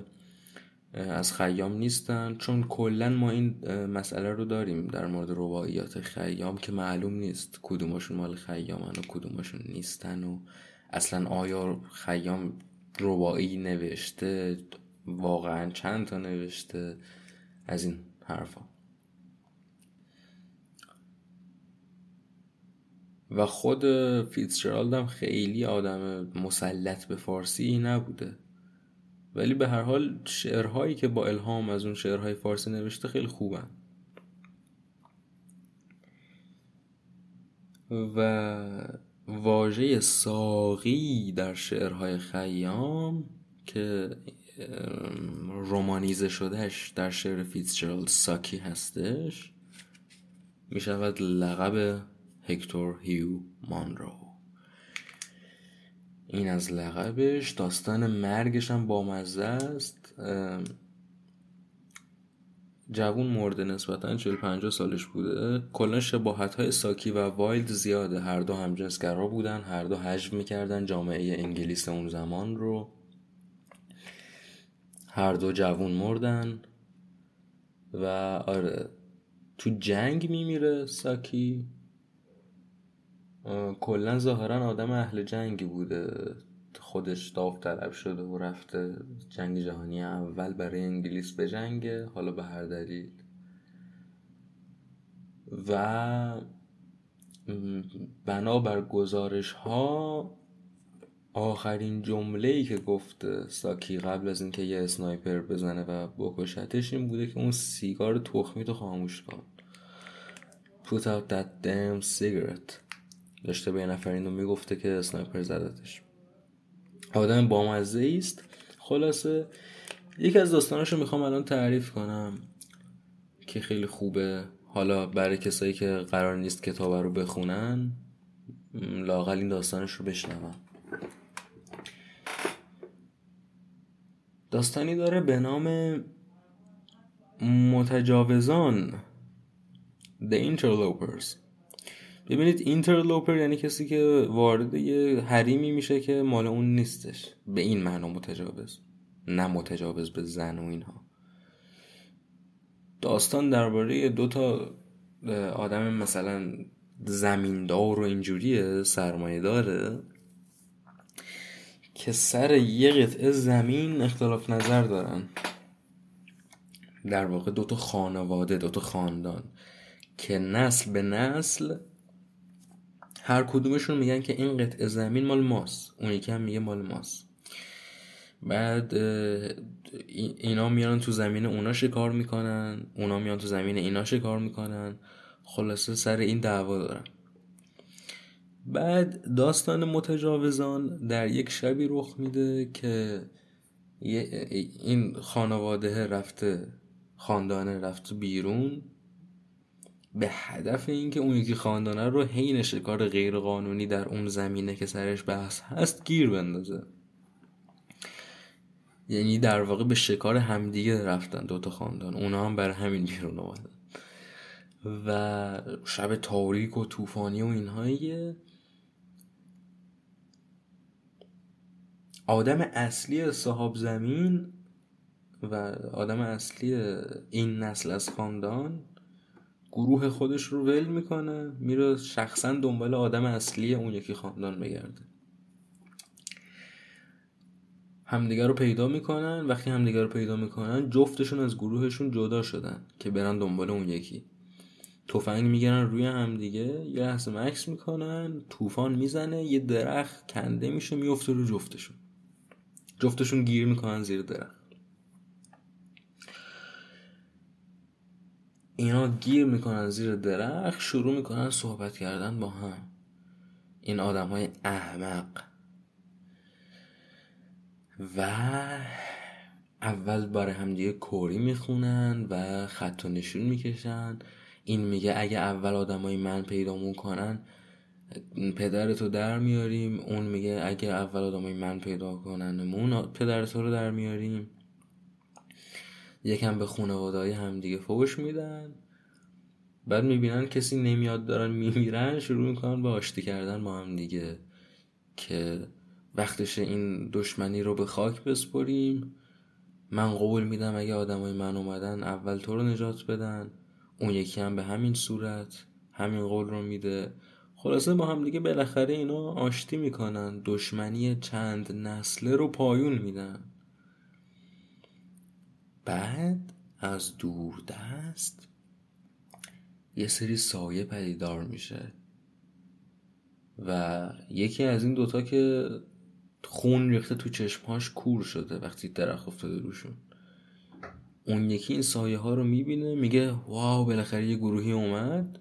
از خیام نیستن چون کلا ما این مسئله رو داریم در مورد رباعیات خیام که معلوم نیست کدومشون مال خیامن و کدومشون نیستن و اصلا آیا خیام رباعی نوشته واقعا چند تا نوشته از این حرفا. و خود فیتزجرالد هم خیلی آدم مسلط به فارسی نبوده. ولی به هر حال شعرهایی که با الهام از اون شعرهای فارسی نوشته خیلی خوبن. و واژه ساقی در شعرهای خیام که رومانیزه شدهش در شعر فیتزجرالد ساکی هستش می شود لقب هکتور هیو مانرو. این از لقبش. داستان مرگش هم بامزه است. جوون مرده نسبتا 40 50 سالش بوده. کلا شباهت های ساکی و وایلد زیاده. هر دو هم همجنسگرا بودن. هر دو هجو می‌کردن جامعه انگلیس اون زمان رو. هر دو جوون مردن. و آره تو جنگ میمیره ساکی. کلا ظاهرا آدم اهل جنگی بوده. خودش داوطلب شده و رفته جنگ جهانی اول برای انگلیس به جنگه حالا به هر دلیل. و بنابر گزارش ها آخرین جمله ای که گفت ساکی قبل از اینکه یه اسنایپر بزنه و بکشتش این بوده که اون سیگار تخمی تو خاموش کن. Put out that damn cigarette. داشته به یه نفر اینو می‌گفته که اسنایپر زدتش. آدم بامزه است. خلاصه یکی از داستاناشو می‌خوام الان تعریف کنم که خیلی خوبه. حالا برای کسایی که قرار نیست کتاب رو بخونن لاقل این داستانش رو بشنون داستانی داره به نام متجاوزان The Interlopers. ببینید اینترلوپر یعنی کسی که وارد یه حریمی میشه که مال اون نیستش. به این معنا متجاوز. نه متجاوز به زن و اینها. داستان درباره دو تا آدم مثلا زمیندار و اینجوریه سرمایه داره که سر یه قطعه زمین اختلاف نظر دارن. در واقع دو تا خانواده دو تا خاندان. که نسل به نسل هر کدومشون میگن که این قطعه زمین مال ماست. اون یکی هم میگه مال ماست. بعد اینا میان تو زمین اونا شکار می‌کنن. اونا میان تو زمین اینا شکار می‌کنن. خلاصه سر این دعوا دارن بعد داستان متجاوزان در یک شبی رخ میده که این خانواده رفته خاندانه رفته بیرون. به هدف اینکه اون یکی خاندانه رو حین شکار غیر قانونی در اون زمینه که سرش بحث هست گیر بندازه. یعنی در واقع به شکار همدیگه رفتن دوتا خاندان. اونا هم بر همین بیرون آمدن و شب تاریک و طوفانی و اینهایی آدم اصلی صاحب زمین و آدم اصلی این نسل از خاندان گروه خودش رو ول می‌کنه میره شخصا دنبال آدم اصلی اون یکی خاندان بگرده. همدیگر رو پیدا می‌کنن وقتی همدیگر رو پیدا می‌کنن جفتشون از گروهشون جدا شدن که برن دنبال اون یکی. تفنگ می‌گیرن روی همدیگه یه لحظه مکس می‌کنن طوفان می‌زنه یه درخت کنده میشه میفته رو جفتشون. جفتشون گیر می‌کنن زیر درخت. اینا گیر می‌کنن زیر درخت شروع می‌کنن صحبت کردن با هم. این آدم های احمق. و اول برای همدیگه کوری می‌خونن و خط و نشون می‌کشن. این میگه اگه اول آدمای من پیدا کنن پدرتو در میاریم. اون میگه اگه اول آدمای من پیدا کنن مون پدرتو رو در میاریم. یکم به خانواده های همدیگه فوش میدن. بعد می‌بینن کسی نمیاد دارن میمیرن شروع می‌کنن به آشتی کردن با هم دیگه که وقتش این دشمنی رو به خاک بسپریم. من قول میدم اگه آدمای من اومدن اول تو رو نجات بدن. اون یکی هم به همین صورت همین قول رو میده. خلاصه با هم دیگه بالاخره اینا آشتی می‌کنن. دشمنی چند نسله رو پایون میدن. بعد از دور دست یه سری سایه پدیدار میشه و یکی از این دوتا که خون ریخته تو چشمهاش کور شده وقتی درخت افتاده روشون. اون یکی این سایه ها رو می‌بینه میگه واو بالاخره یه گروهی اومد.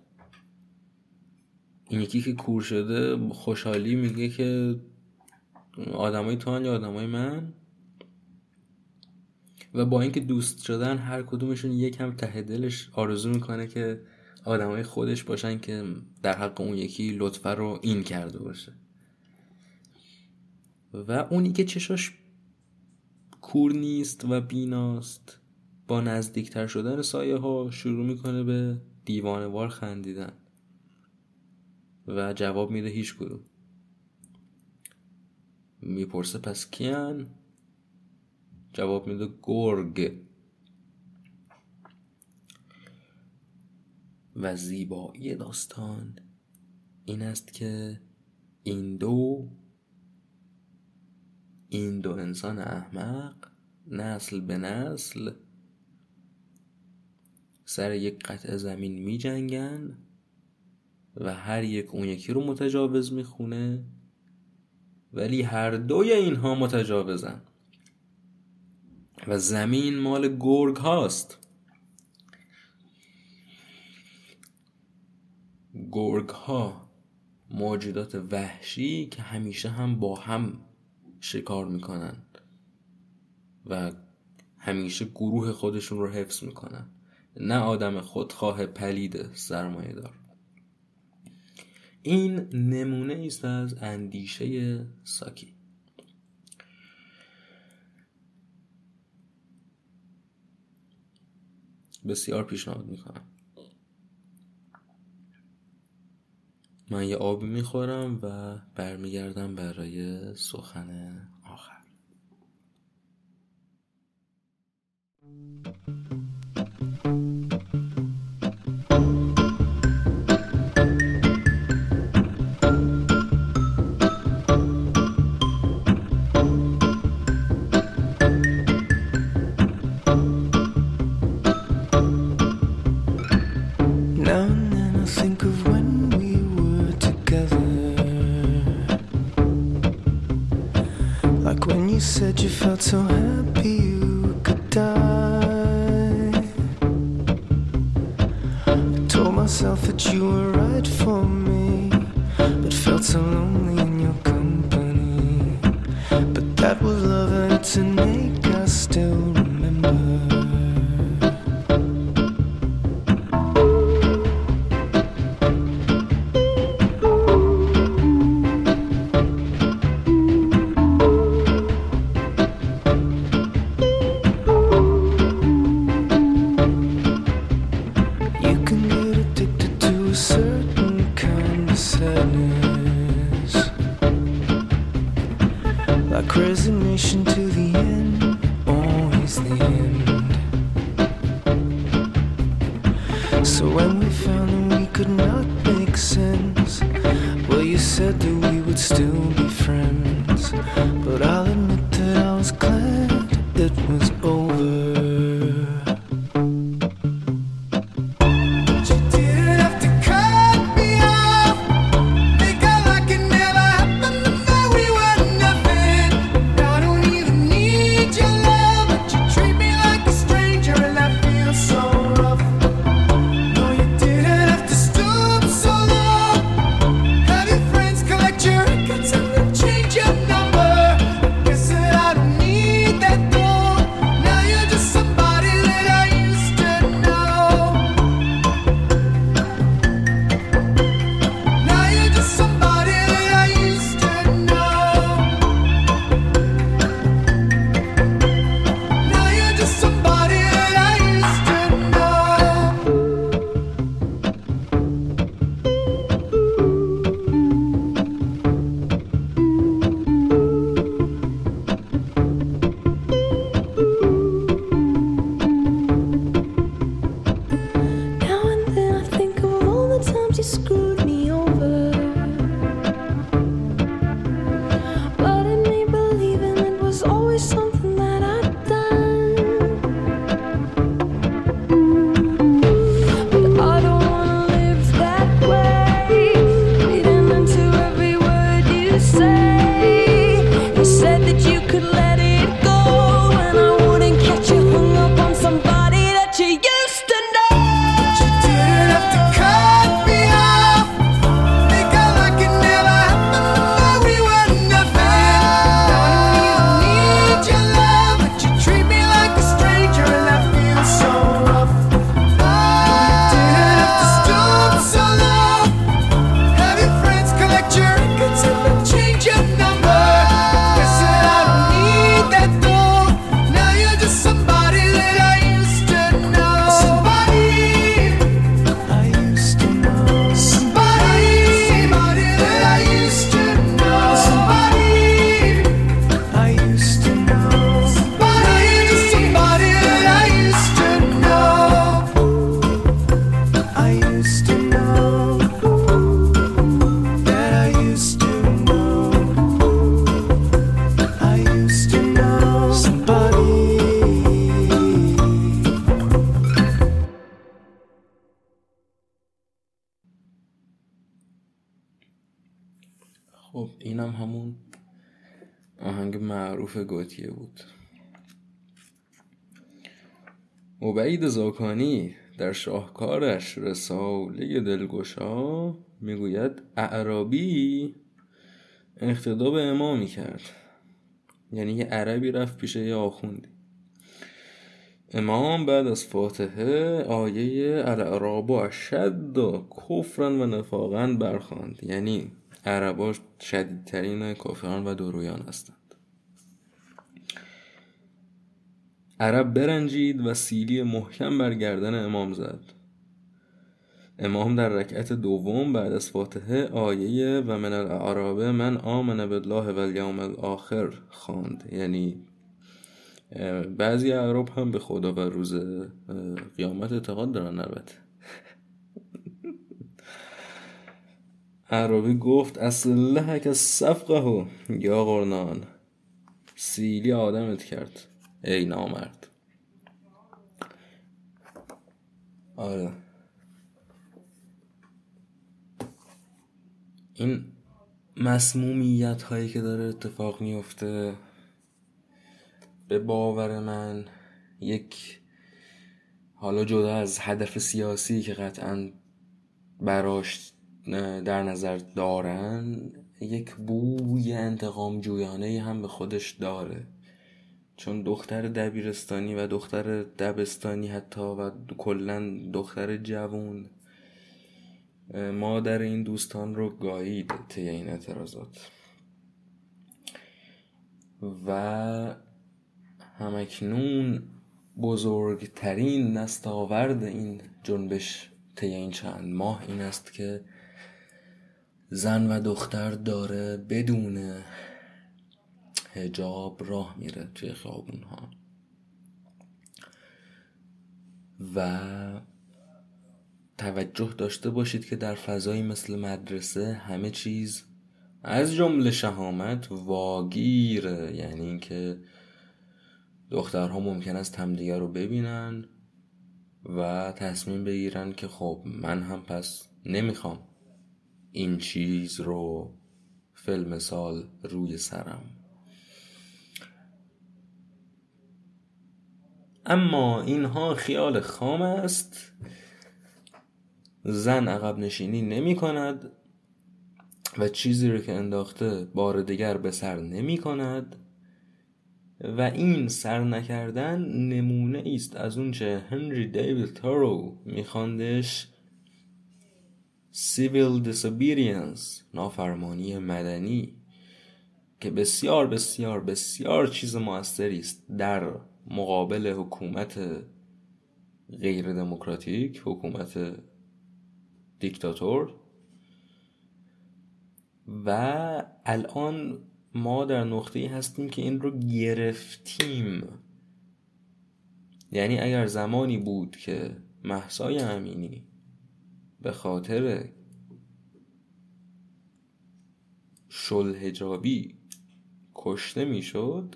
این یکی که کور شده خوشحالی میگه که آدمای تو یا آدمای من؟ و با اینکه دوست شدن هر کدومشون یکم ته دلش آرزو می‌کنه که آدمای خودش باشن که در حق اون یکی لطفه رو این کرده باشه. و اونی که چشاش کور نیست و بیناست با نزدیکتر شدن سایه ها شروع می‌کنه به دیوانوار خندیدن و جواب میده هیچ کدوم. می‌پرسه پس کیان؟ جواب میده گرگ. و زیبایی داستان این است که این دو این دو انسان احمق نسل به نسل سر یک قطع زمین می جنگن و هر یک اون یکی رو متجاوز می‌خونه ولی هر دوی اینها متجاوزن. و زمین مال گرگ هاست. گرگ ها موجودات وحشی که همیشه هم با هم شکار می‌کنن و همیشه گروه خودشون رو حفظ می‌کنن. نه آدم خودخواه پلید سرمایه دار این نمونه است از اندیشه ساکی. بسیار پیشنهاد می‌کنم. من یه آبی می‌خورم و برمیگردم برای سخن آخر. so So when معروف گوتیه بود. عبید زاکانی در شاهکارش رساله دلگشا می‌گوید اعرابی اقتدا به امامی کرد. یعنی یه عربی رفت پیش یه آخوندی. امام بعد از فاتحه آیه الاعراب و اشد و کفرن و نفاقن برخواند یعنی عربا شدیدترین کافران و درویان هستند عرب برنجید و سیلی محکم بر گردن امام زد. امام در رکعت دوم بعد از فاتحه آیه و من الاعراب من آمن بالله و الیوم الاخر خواند. یعنی بعضی اعراب هم به خدا و روز قیامت اعتقاد دارن البته. عربی گفت اصله که صفقه یا قرنان. سیلی آدمت کرد. ای نامرد. آره. این مسمومیت هایی که داره اتفاق میفته به باور من یک حالا جدا از هدف سیاسی که قطعا براش در نظر دارن یک بوی انتقام جویانه هم به خودش داره. چون دختر دبیرستانی و دختر دبستانی حتی و کلا دختر جوون مادر این دوستان رو گایید طی این اعتراضات. و همکنون بزرگترین نستاورد این جنبش طی این چند ماه این است که زن و دختر داره بدون هجاب راه میره توی خیابون ها و توجه داشته باشید که در فضایی مثل مدرسه همه چیز از جمله شهامت واگیره. یعنی اینکه دخترها ممکن است همدیگر رو ببینن و تصمیم بگیرن که خب من هم پس نمی‌خوام این چیز رو فیلم سال روی سرم. اما اینها خیال خام است. زن عقب نشینی نمی کند و چیزی رو که انداخته بار دیگر به سر نمی کند و این سر نکردن نمونه است از اونچه هنری دیوید تارو میخواندش. Civil disobedience نافرمانی مدنی که بسیار بسیار بسیار چیز موثری است در مقابل حکومت غیر دموکراتیک حکومت دیکتاتور. و الان ما در نقطه هستیم که این رو گرفتیم. یعنی اگر زمانی بود که محسای امینی به خاطر شلحجابی کشته می‌شد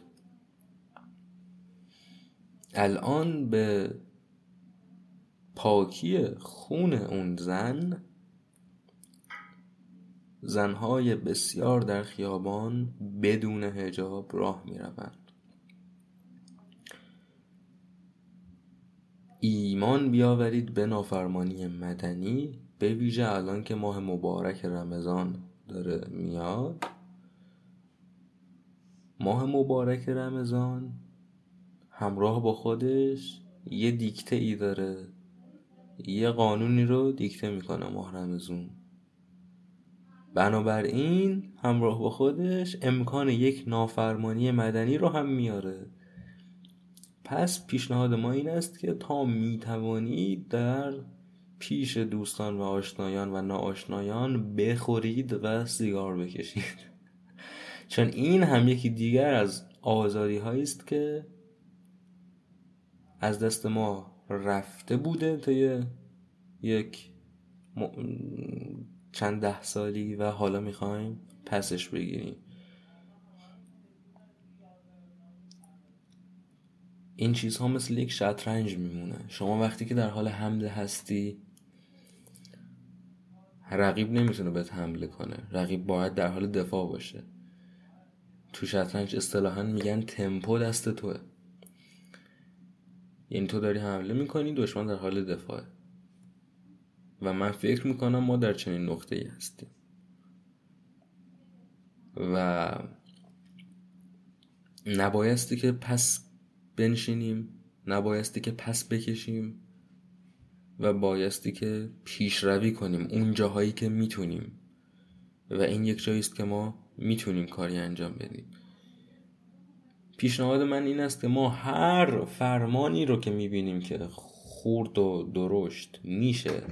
الان به پاکی خون اون زن زنهای بسیار در خیابان بدون هجاب راه می روند. ایمان بیاورید به نافرمانی مدنی به ویژه الان که ماه مبارک رمضان داره میاد ماه مبارک رمضان همراه با خودش یه دیکته ای داره. یه قانونی رو دیکته می‌کنه ماه رمضان بنابراین همراه با خودش امکان یک نافرمانی مدنی رو هم میاره. پس پیشنهاد ما این است که تا می‌توانید در پیش دوستان و آشنایان و ناآشنایان بخورید و سیگار بکشید. چون این هم یکی دیگر از آزادی است که از دست ما رفته بوده تا یک چند ده سالی و حالا می‌خوایم پسش بگیریم. این چیزها مثل یک شطرنج میمونه. شما وقتی که در حال حمله هستی رقیب نمی‌تونه بهت حمله کنه. رقیب باید در حال دفاع باشه. تو شطرنج اصطلاحا میگن تمپو دست توه. یعنی تو داری حمله می‌کنی دشمن در حال دفاعه. و من فکر می‌کنم ما در چنین نقطه ای هستیم. و نبایستی که پس بنشینیم نبایستی که پس بکشیم و بایستی که پیشروی کنیم اون جاهایی که می‌تونیم. و این یک جایی است که ما می‌تونیم کاری انجام بدیم. پیشنهاد من این است که ما هر فرمانی رو که می‌بینیم که خورد و درشت میشه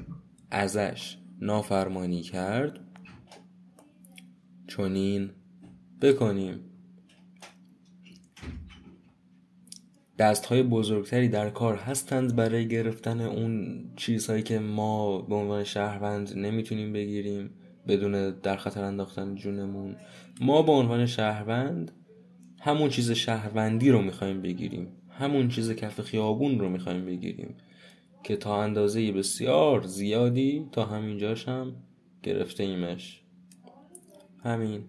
ازش نافرمانی کرد چونین بکنیم. دست های بزرگتری در کار هستند برای گرفتن اون چیزهایی که ما به عنوان شهروند نمی‌تونیم بگیریم بدون در خطر انداختن جونمون. ما به عنوان شهروند همون چیز شهروندی رو می‌خوایم بگیریم. همون چیز کف خیابون رو می‌خوایم بگیریم. که تا اندازه بسیار زیادی تا همینجاش هم گرفته ایمش همین.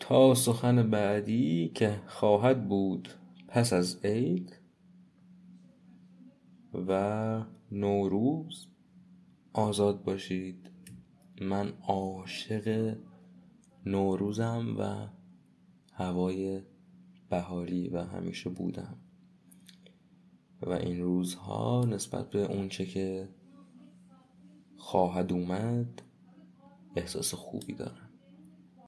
تا سخن بعدی که خواهد بود پس از عید و نوروز آزاد باشید. من عاشق نوروزم و هوای بهاری و همیشه بودم. و این روزها نسبت به اونچه که خواهد اومد احساس خوبی دارم.